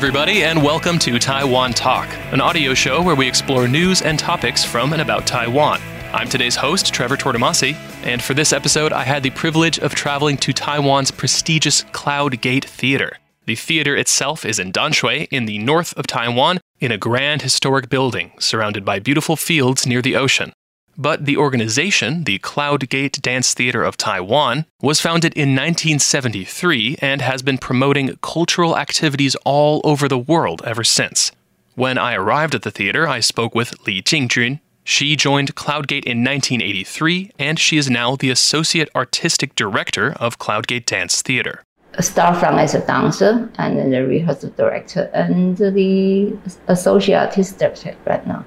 everybody, and welcome to Taiwan Talk, an audio show where we explore news and topics from and about Taiwan. I'm today's host, Trevor Tortomasi, and for this episode, I had the privilege of traveling to Taiwan's prestigious Cloud Gate Theater. The theater itself is in Danshui, in the north of Taiwan, in a grand historic building surrounded by beautiful fields near the ocean. But the organization, the Cloud Gate Dance Theater of Taiwan, was founded in 1973 and has been promoting cultural activities all over the world ever since. When I arrived at the theater, I spoke with Li Jingjun. She joined Cloudgate in 1983, and she is now the Associate Artistic Director of Cloudgate Dance Theater. Start from as a dancer and then the rehearsal director and the associate artistic director right now.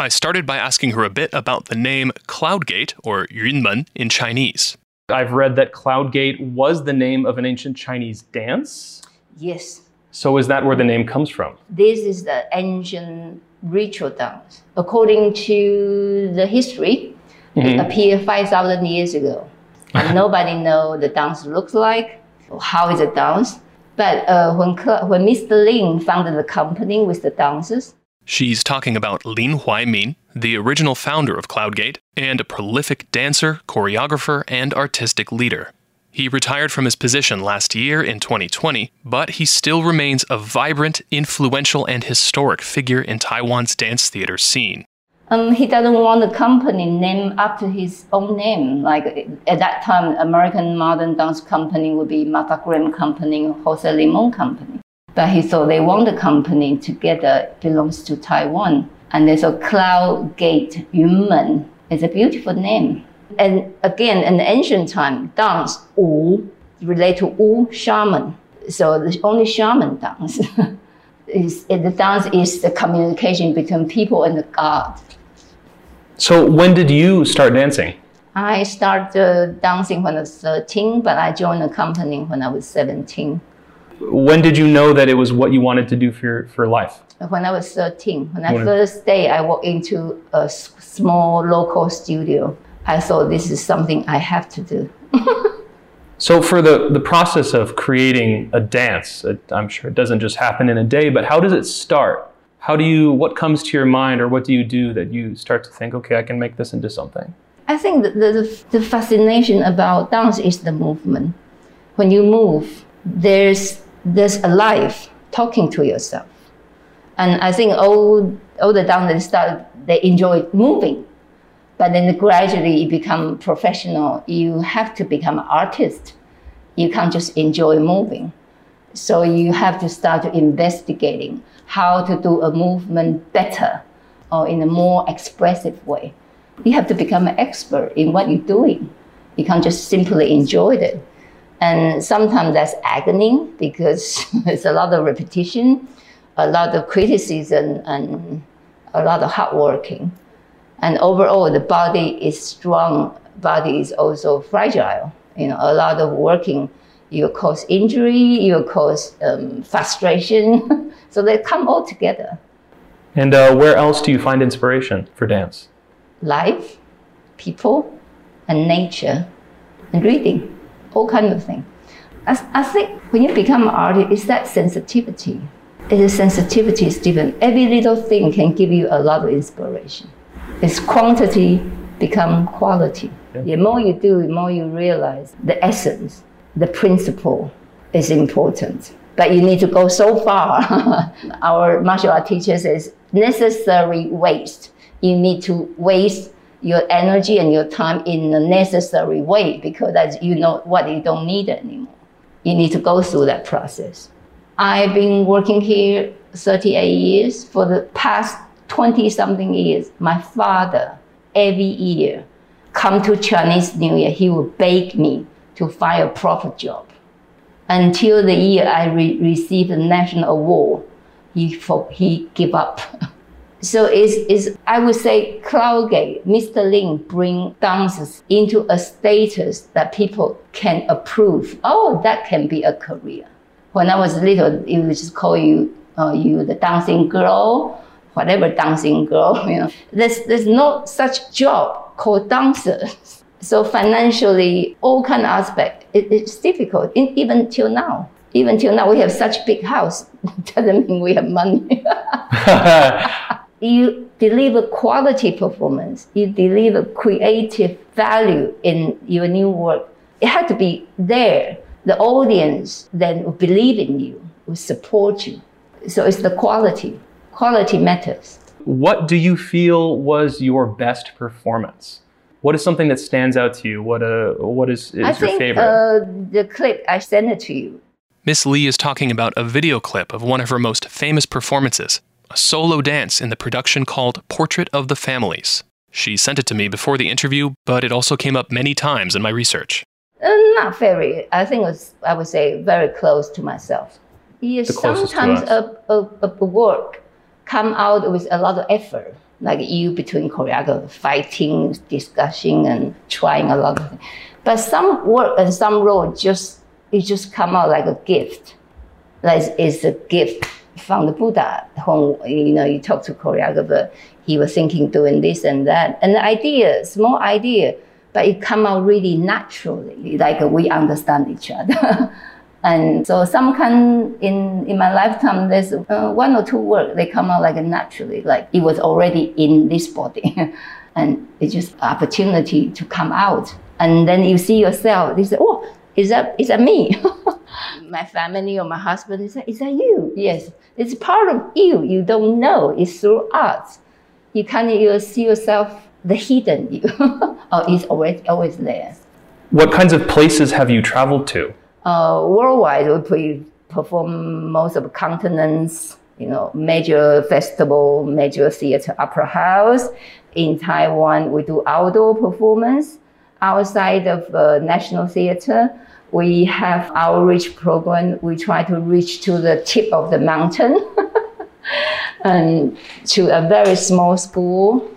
I started by asking her a bit about the name Cloudgate, or Yunmen in Chinese. I've read that Cloudgate was the name of an ancient Chinese dance. Yes, So is that where the name comes from? this is the ancient ritual dance. According to the history, it appeared 5,000 years ago. And nobody know the dance looks like, how is it dance. But uh, when, when Mr. Lin founded the company with the dancers, She's talking about Lin Huaimin, the original founder of Cloudgate, and a prolific dancer, choreographer, and artistic leader. He retired from his position last year in 2020, but he still remains a vibrant, influential, and historic figure in Taiwan's dance theater scene. Um, he doesn't want the company named after his own name. Like at that time, American modern dance company would be Martha Graham Company Jose Limon Company. But he thought they want the company together belongs to Taiwan. And there's a Cloud Gate Yunmen. It's a beautiful name. And again, in the ancient time, dance, Wu, relate to Wu, shaman. So the only shaman dance. is, the dance is the communication between people and the god. So, when did you start dancing? I started uh, dancing when I was 13, but I joined the company when I was 17. When did you know that it was what you wanted to do for, your, for life? When I was 13, when I When- first day, I walked into a s- small local studio. I thought this is something I have to do. So, for the, the process of creating a dance, it, I'm sure it doesn't just happen in a day, but how does it start? How do you, what comes to your mind, or what do you do that you start to think, okay, I can make this into something? I think the, the, the fascination about dance is the movement. When you move, there's, there's a life talking to yourself. And I think all, the dancers start, they enjoy moving. But then gradually you become professional. You have to become an artist. You can't just enjoy moving. So you have to start investigating how to do a movement better or in a more expressive way. You have to become an expert in what you're doing. You can't just simply enjoy it. And sometimes that's agony because it's a lot of repetition, a lot of criticism, and a lot of hard working. And overall, the body is strong. Body is also fragile. You know, a lot of working, you cause injury, you cause um, frustration. so they come all together. And uh, where else do you find inspiration for dance? Life, people, and nature, and reading, all kind of things. I, I think when you become an artist, it's that sensitivity. It is sensitivity is different. Every little thing can give you a lot of inspiration. It's quantity become quality. The more you do, the more you realize the essence, the principle is important. But you need to go so far. Our martial art teacher says necessary waste. You need to waste your energy and your time in a necessary way because that's you know what you don't need anymore. You need to go through that process. I've been working here 38 years. For the past 20 something years, my father, every year, come to Chinese New Year, he would beg me to find a proper job. Until the year I re- received the national award, he, he gave up. So it's, it's, I would say Cloudgate, Mr. Lin bring dancers into a status that people can approve. Oh, that can be a career. When I was little, it would just call you, uh, you the dancing girl, whatever dancing girl, you know. There's, there's no such job called dancer. So financially, all kind of aspect, it, it's difficult, in, even till now. Even till now, we have such big house. Doesn't mean we have money. you deliver quality performance. You deliver creative value in your new work. It had to be there. The audience then will believe in you, will support you. So it's the quality. Quality matters. What do you feel was your best performance? What is something that stands out to you? What uh, what is, is I your think, favorite? Uh, the clip I sent it to you. Miss Lee is talking about a video clip of one of her most famous performances, a solo dance in the production called Portrait of the Families. She sent it to me before the interview, but it also came up many times in my research. Uh, not very. I think it's, I would say very close to myself. Yes, The to sometimes us. a, a, a work come out with a lot of effort, like you between choreographer fighting, discussing, and trying a lot of things. But some work and some role just it just come out like a gift, like it's a gift from the Buddha. When you know you talk to choreographer, he was thinking doing this and that, and the idea, small idea, but it come out really naturally, like we understand each other. And so some kind in in my lifetime, there's uh, one or two work they come out like naturally, like it was already in this body, and it's just opportunity to come out. And then you see yourself. You say, "Oh, is that is that me?" my family or my husband is that is that you? Yes, it's part of you. You don't know. It's through art. You can't you see yourself the hidden you. oh, it's always always there. What kinds of places have you traveled to? uh, worldwide, we perform most of continents, you know, major festival, major theater, opera house. In Taiwan, we do outdoor performance. Outside of uh, National Theater, we have outreach program. We try to reach to the tip of the mountain and to a very small school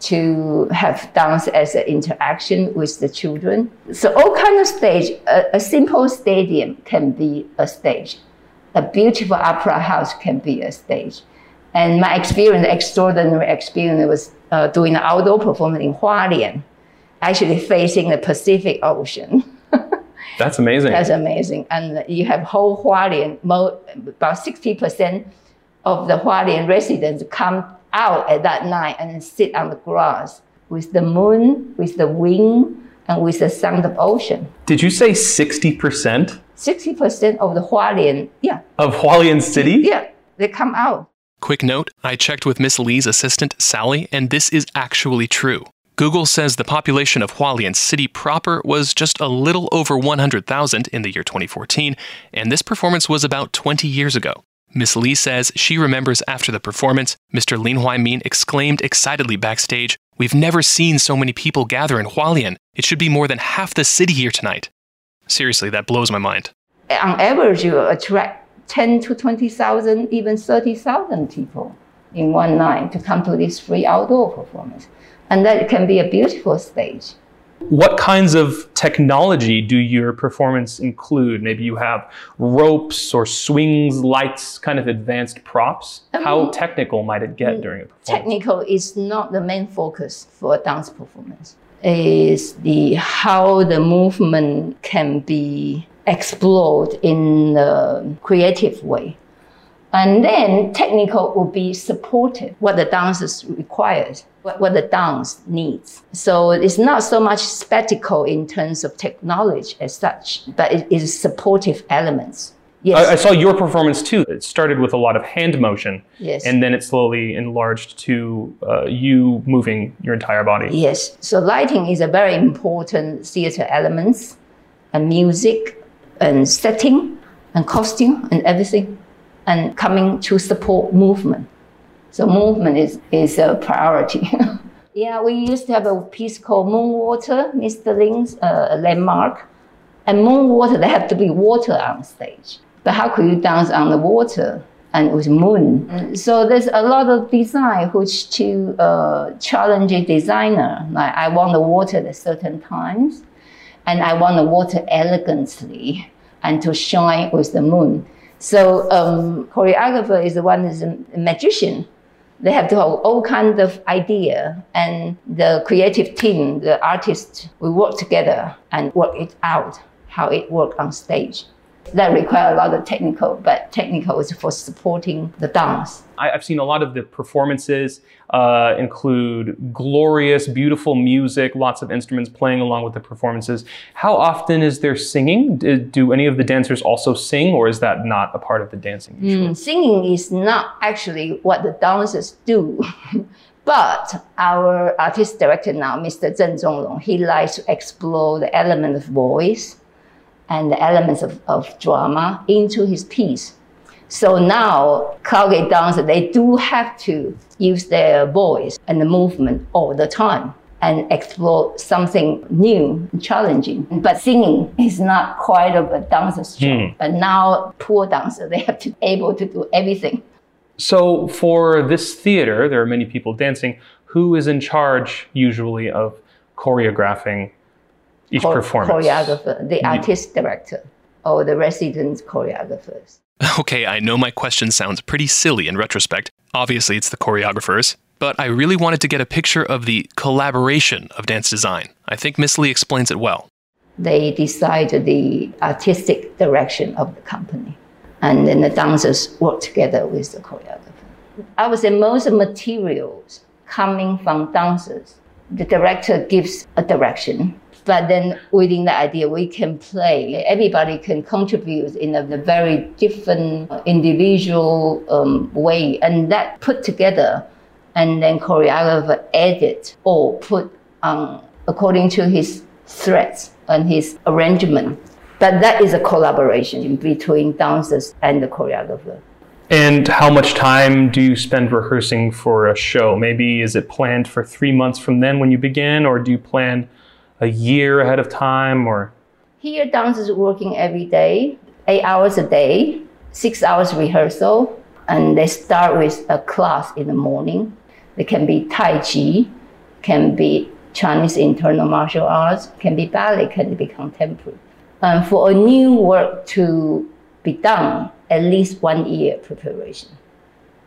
to have dance as an interaction with the children. So all kind of stage, a, a simple stadium can be a stage. A beautiful opera house can be a stage. And my experience, extraordinary experience, was uh, doing an outdoor performance in Hualien, actually facing the Pacific Ocean. That's amazing. That's amazing. And you have whole Hualien, mo- about 60% of the Hualien residents come out at that night and sit on the grass with the moon, with the wind, and with the sound of ocean. Did you say 60% 60% of the Hualien, yeah, of Hualien City? yeah, they come out. Quick note I checked with Miss Lee's assistant, Sally, and this is actually true. Google says the population of Hualien City proper was just a little over 100,000 in the year 2014, and this performance was about 20 years ago. Miss Lee says she remembers after the performance, Mr. Lin Huaimin exclaimed excitedly backstage, We've never seen so many people gather in Hualien. It should be more than half the city here tonight. Seriously, that blows my mind. On average, you attract 10 to 20,000, even 30,000 people in one night to come to this free outdoor performance. And that can be a beautiful stage. What kinds of technology do your performance include? Maybe you have ropes or swings, lights, kind of advanced props. How Um, technical might it get during a performance? Technical is not the main focus for a dance performance. Is the how the movement can be explored in a creative way. And then technical will be supportive, what the dancers requires, what, what the dance needs. So it's not so much spectacle in terms of technology as such, but it is supportive elements. Yes. I, I saw your performance too. It started with a lot of hand motion, yes. and then it slowly enlarged to uh, you moving your entire body. Yes. So lighting is a very important theater elements, and music, and setting, and costume, and everything, and coming to support movement. So movement is is a priority. yeah, we used to have a piece called Moonwater, Mr. Lin's uh, landmark, and Moonwater they have to be water on stage. But how could you dance on the water? and with moon. So there's a lot of design which to uh, challenge a designer. Like I want the water at certain times, and I want the water elegantly and to shine with the moon. So um, choreographer is the one is a magician. They have to have all kind of idea, and the creative team, the artists, we work together and work it out how it work on stage. That require a lot of technical, but technical is for supporting the dance. I, have seen a lot of the performances uh, include glorious, beautiful music, lots of instruments playing along with the performances. How often is there singing? Do, do any of the dancers also sing, or is that not a part of the dancing? Mm, singing is not actually what the dancers do. But our artist director now, Mr. Zheng Zhonglong, he likes to explore the element of voice and the elements of, of drama into his piece. So now, Cloudgate dancers, they do have to use their voice and the movement all the time and explore something new and challenging. But singing is not quite of a dancer's job. Hmm. But now, poor dancers, they have to be able to do everything. So, for this theater, there are many people dancing. Who is in charge usually of choreographing each Chor- performance? Choreographer, the artist director, or the resident choreographers. Okay, I know my question sounds pretty silly in retrospect. Obviously, it's the choreographers, but I really wanted to get a picture of the collaboration of dance design. I think Miss Lee explains it well. They decide the artistic direction of the company and then the dancers work together with the choreographer. I would say most materials coming from dancers. The director gives a direction, but then within the idea, we can play. Everybody can contribute in a, very different individual um, way, and that put together, and then choreographer edit or put on according to his threats and his arrangement but that is a collaboration between dancers and the choreographer. And how much time do you spend rehearsing for a show? Maybe is it planned for three months from then when you begin, or do you plan a year ahead of time? Or here, dancers working every day, eight hours a day, six hours rehearsal, and they start with a class in the morning. It can be Tai Chi, can be Chinese internal martial arts, can be ballet, can be contemporary And for a new work to be done, at least one year preparation,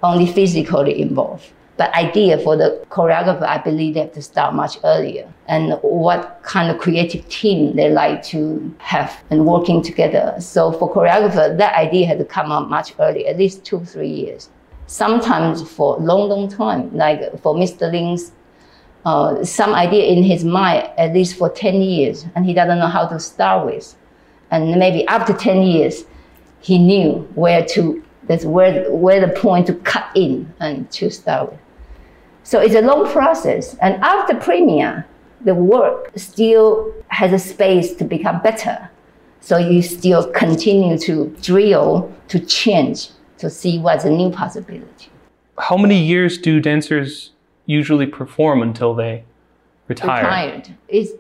only physically involved. But idea for the choreographer, I believe they have to start much earlier. And what kind of creative team they like to have and working together. So for choreographer, that idea had to come up much earlier, at least two, three years. Sometimes for long, long time, like for Mr. Lin's uh, some idea in his mind at least for 10 years, and he doesn't know how to start with. And maybe after 10 years, he knew where to, that's where, where the point to cut in and to start with. So it's a long process. And after premiere, the work still has a space to become better. So you still continue to drill, to change, to see what's a new possibility. How many years do dancers usually perform until they retire? Retired. It's,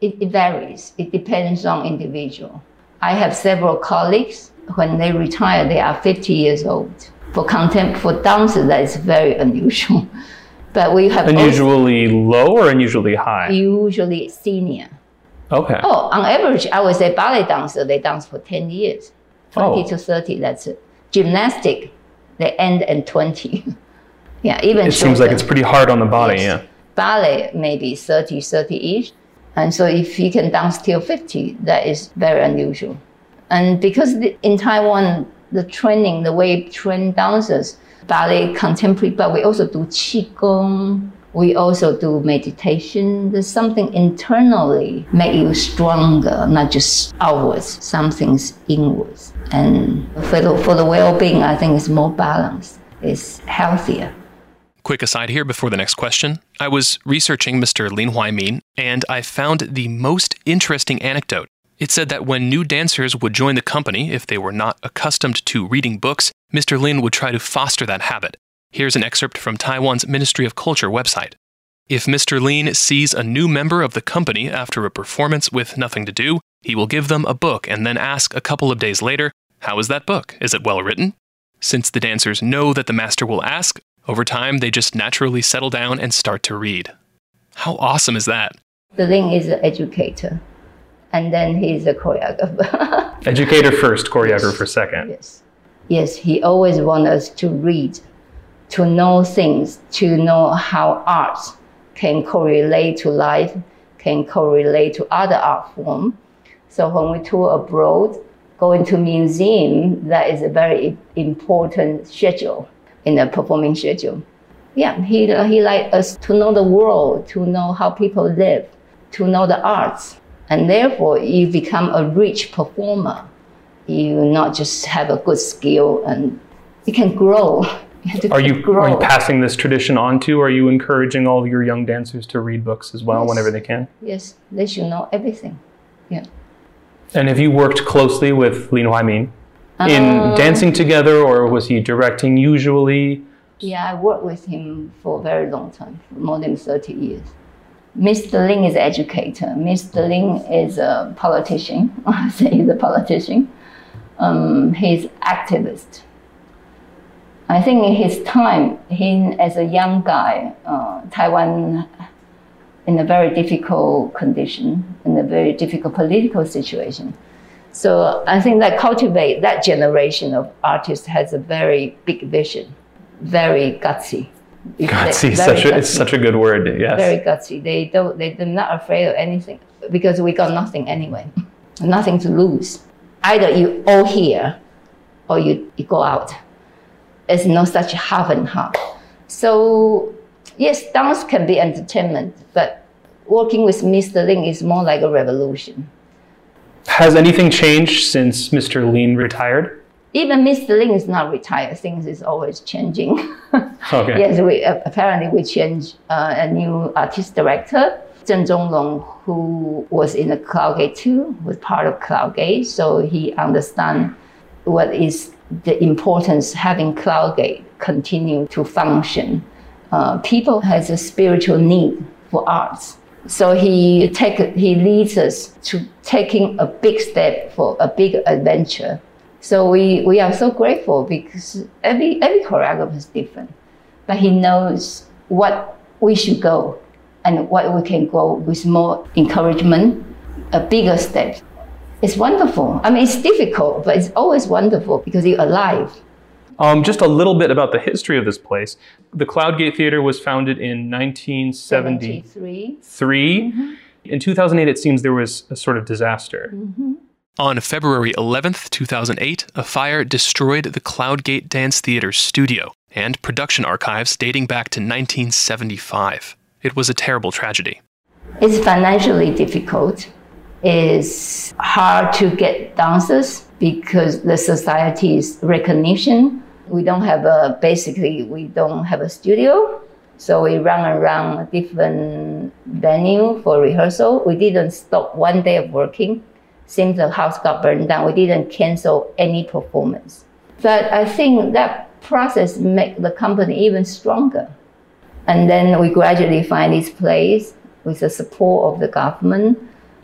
it, it varies. It depends on individual. I have several colleagues. When they retire, they are 50 years old. For content, for dancers, that is very unusual. But we have unusually low or unusually high. Usually senior. Okay. Oh, on average, I would say ballet dancer they dance for 10 years, 20 oh. to 30. That's it. Gymnastic, they end at 20. yeah, even. It shorter. seems like it's pretty hard on the body. Yes. Yeah. Ballet maybe 30, 30 ish. And so if he can dance till 50, that is very unusual. And because in Taiwan, the training, the way train dancers, ballet, contemporary, but we also do qigong. We also do meditation. There's something internally make you stronger, not just outwards. Something's inwards. And for the, for the well-being, I think it's more balanced. It's healthier. Quick aside here before the next question. I was researching Mr. Lin Huaimin, and I found the most interesting anecdote. It said that when new dancers would join the company, if they were not accustomed to reading books, Mr. Lin would try to foster that habit. Here's an excerpt from Taiwan's Ministry of Culture website. If Mr. Lin sees a new member of the company after a performance with nothing to do, he will give them a book and then ask a couple of days later, How is that book? Is it well written? Since the dancers know that the master will ask, over time, they just naturally settle down and start to read. How awesome is that? The Lin is an educator, and then he's a choreographer. educator first, choreographer yes. second. Yes. Yes, he always wants us to read, to know things, to know how art can correlate to life, can correlate to other art form. So when we tour abroad, Going to museum, that is a very important schedule in the performing schedule. Yeah, he, he like us to know the world, to know how people live, to know the arts. And therefore, you become a rich performer. You not just have a good skill and you can grow. You are you grow. are you passing this tradition on to? Are you encouraging all your young dancers to read books as well yes. whenever they can? Yes, they should know everything. Yeah. And have you worked closely with Lin Huaimin in um, dancing together, or was he directing usually? Yeah, I worked with him for a very long time, more than 30 years. Mr. Lin is an educator. Mr. Lin is a politician. I say he's a politician. Um, he's activist. I think in his time, he as a young guy, uh, Taiwan in a very difficult condition, in a very difficult political situation. So I think that cultivate that generation of artists has a very big vision, very gutsy. Gutsy, such a, it's such a good word. Yes. Very gutsy. They don't. They, they're not afraid of anything because we got nothing anyway, nothing to lose. Either you all here, or you, you go out. It's no such half and half. So yes, dance can be entertainment, but working with Mr. Lin is more like a revolution. Has anything changed since Mr. Lin retired? Even Mr. Lin is not retired. Things is always changing. okay. Yes, we uh, apparently we changed uh, a new artist director, Zheng Zhonglong, who was in the Cloudgate too, was part of Cloudgate, so he understands what is the importance having Cloudgate continue to function. Uh, people has a spiritual need for arts. So he take he leads us to taking a big step for a big adventure. So we, we are so grateful because every every choreographer is different, but he knows what we should go and what we can go with more encouragement, a bigger step. It's wonderful. I mean, it's difficult, but it's always wonderful because you're alive. Um, just a little bit about the history of this place. The Cloudgate Theater was founded in 1973. Mm-hmm. In 2008, it seems there was a sort of disaster. Mm-hmm. On February 11th, 2008, a fire destroyed the Cloudgate Dance Theater studio and production archives dating back to 1975. It was a terrible tragedy. It's financially difficult. It's hard to get dancers because the society's recognition we don't have a basically we don't have a studio so we run around a different venue for rehearsal we didn't stop one day of working since the house got burned down we didn't cancel any performance. But i think that process made the company even stronger. And then we gradually find this place with the support of the government.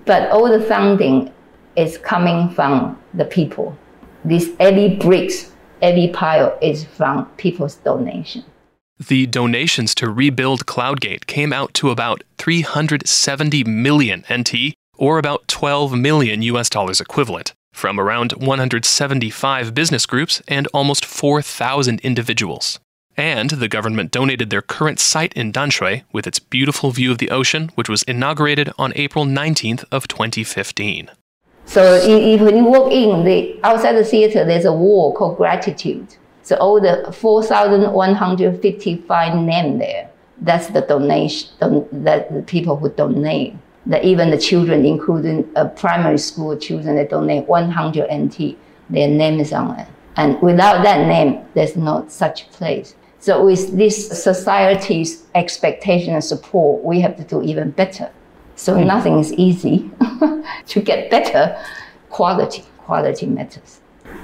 But all the funding is coming from the people. These every bricks every pile is from people's donation. The donations to rebuild Cloudgate came out to about 370 million NT, or about 12 million US dollars equivalent, from around 175 business groups and almost 4,000 individuals. And the government donated their current site in Danshui with its beautiful view of the ocean, which was inaugurated on April 19th of 2015. So if, you walk in, the outside the theater, there's a wall called gratitude. So all the 4,155 names there, that's the donation, that the people who donate. That even the children, including a primary school children, they donate 100 NT, their name is on it. And without that name, there's no such place. So with this society's expectation and support, we have to do even better. So mm. nothing is easy to get better quality. Quality matters.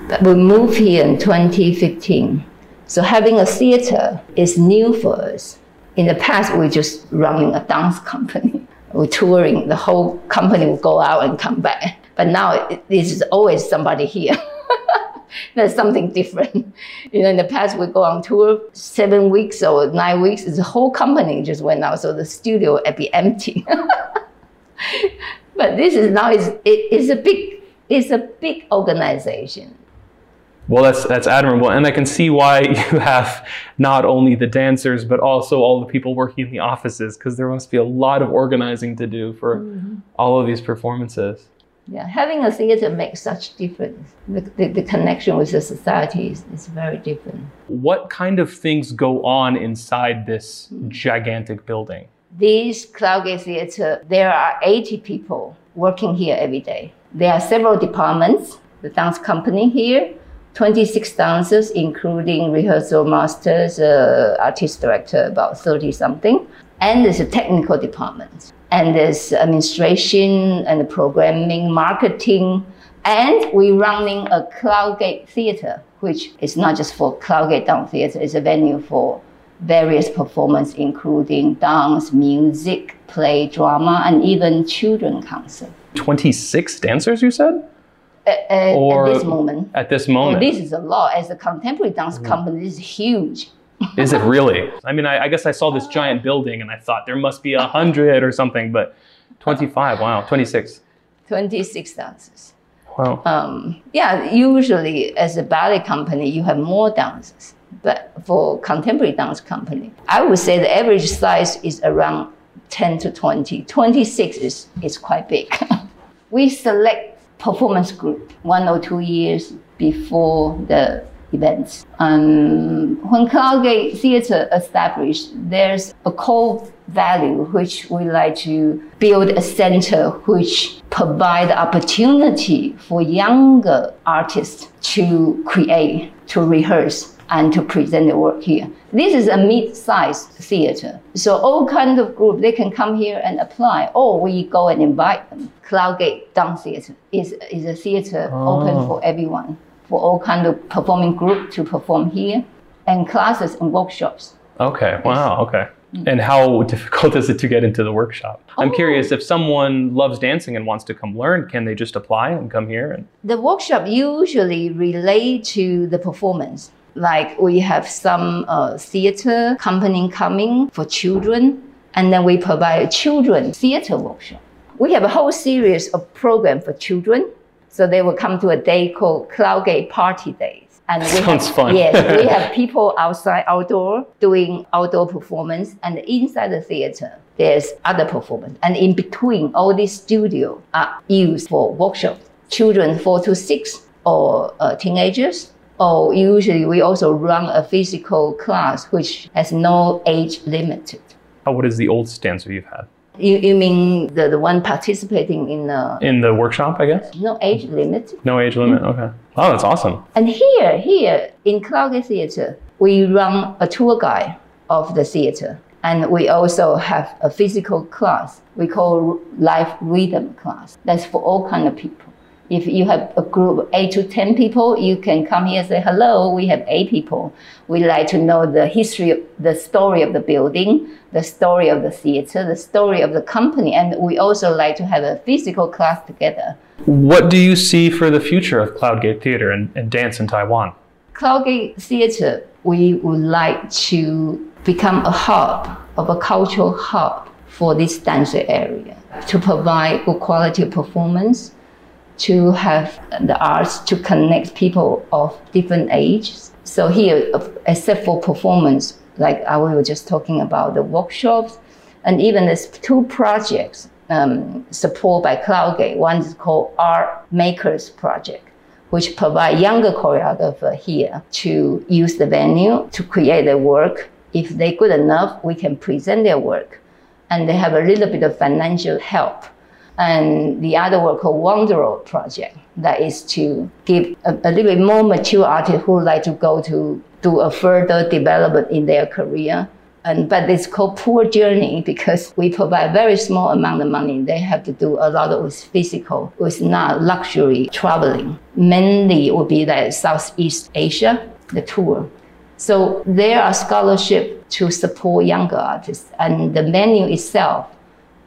But we moved here in 2015. So having a theater is new for us. In the past, we just running a dance company. We're touring. The whole company will go out and come back. But now it, there's always somebody here. That's something different. You know, in the past we go on tour seven weeks or nine weeks. The whole company just went out, so the studio would be empty. but this is now it is a big it's a big organization. Well, that's that's admirable, and I can see why you have not only the dancers but also all the people working in the offices, because there must be a lot of organizing to do for mm-hmm. all of these performances. Yeah, having a theater makes such difference. The, the, the connection with the society is, is very different. What kind of things go on inside this gigantic building? This Cloudgate Theater, there are 80 people working here every day. There are several departments. The dance company here, 26 dancers, including rehearsal masters, uh, artist director, about 30 something. And there's a technical department. And there's administration and programming, marketing. And we're running a Cloudgate Theater, which is not just for Cloudgate Dance Theater, it's a venue for various performance, including dance, music, play, drama, and even children concert. 26 dancers, you said? At, at, Or- at this moment. At this Oh, moment. this is a lot. As a contemporary dance company, this is huge. Is it really? I mean, I, I guess I saw this giant building and I thought there must be a hundred or something, but 25, wow, 26. 26 dancers. Wow. Um, yeah, usually as a ballet company, you have more dancers. But for contemporary dance company, I would say the average size is around 10 to 20. 26 is, is quite big. we select performance group one or two years before the events. Um, when Cloudgate Theatre established, there's a core value which we like to build a center which provide opportunity for younger artists to create, to rehearse, and to present the work here. This is a mid-sized theater. So all kinds of group, they can come here and apply, or we go and invite them. Cloudgate Dance Theater is, is a theater ah. open for everyone, for all kind of performing group to perform here, and classes and workshops. Okay, wow, okay. Mm. And how difficult is it to get into the workshop? I'm Oh. curious if someone loves dancing and wants to come learn, can they just apply and come here? And The workshop usually relate to the performance. Like we have some uh, theater company coming for children, and then we provide a children theater workshop. We have a whole series of program for children. So they will come to a day called Cloudgate Party Days. And we Sounds have, fun. Yes, we have people outside, outdoor, doing outdoor performance, and inside the theater, there's other performance. And in between, all these studios are used for workshops. Children four to six, or uh, teenagers, or usually we also run a physical class which has no age limit. oh, what is the oldest dancer you've had? You, you mean the, the one participating in the In the workshop, I guess? no age limit? No age limit? Mm-hmm. Okay. Wow, that's awesome. And here, here in Cloudgate Theatre, we run a tour guide of the theatre. And we also have a physical class we call life rhythm class. That's for all kind of people. If you have a group of eight to ten people, you can come here and say, hello, we have eight people. We like to know the history, of the story of the building, the story of the theater, the story of the company. And we also like to have a physical class together. What do you see for the future of Cloudgate Theater and, and dance in Taiwan? Cloudgate Theatre, we would like to become a hub of a cultural hub for this dancer area to provide good quality performance, to have the arts to connect people of different ages. So here, except for performance, like I we were just talking about the workshops, and even there's two projects um, supported by Cloudgate. One is called Art Makers Project which provide younger choreographer here to use the venue to create their work. If they're good enough, we can present their work. And they have a little bit of financial help. And the other work called Wanderer Project, that is to give a, a little bit more mature artists who like to go to do a further development in their career. And, but it's called poor journey because we provide very small amount of money. They have to do a lot of physical, with not luxury traveling. Mainly it would be like Southeast Asia, the tour. So there are scholarship to support younger artists and the menu itself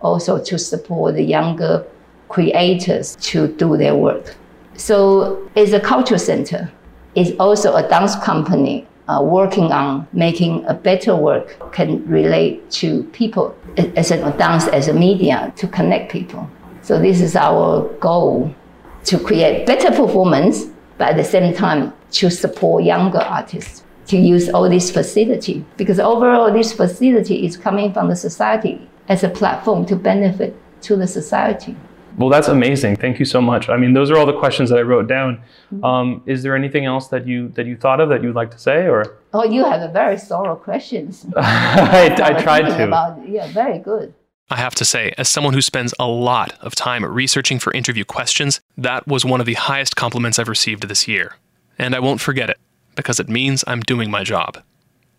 also to support the younger creators to do their work. So it's a culture center. It's also a dance company uh, working on making a better work can relate to people as a dance as a media to connect people. So this is our goal to create better performance, but at the same time to support younger artists to use all this facility because overall this facility is coming from the society as a platform to benefit to the society. Well, that's amazing. Thank you so much. I mean, those are all the questions that I wrote down. Mm-hmm. Um, is there anything else that you that you thought of that you'd like to say, or? Oh, you have a very thorough questions. I, I tried to. About, yeah, very good. I have to say, as someone who spends a lot of time researching for interview questions, that was one of the highest compliments I've received this year. And I won't forget it, because it means I'm doing my job.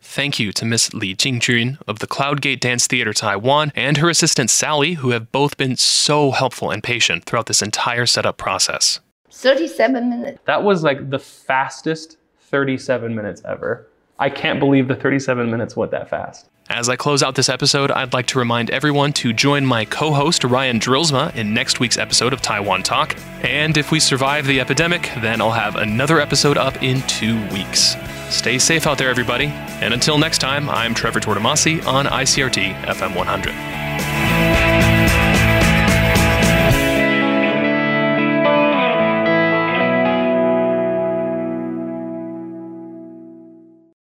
Thank you to Miss Li Jingjun of the Cloudgate Dance Theater Taiwan and her assistant Sally, who have both been so helpful and patient throughout this entire setup process. 37 minutes. That was like the fastest 37 minutes ever. I can't believe the 37 minutes went that fast. As I close out this episode, I'd like to remind everyone to join my co host Ryan Drillsma in next week's episode of Taiwan Talk. And if we survive the epidemic, then I'll have another episode up in two weeks. Stay safe out there, everybody. And until next time, I'm Trevor Tortomasi on ICRT FM 100.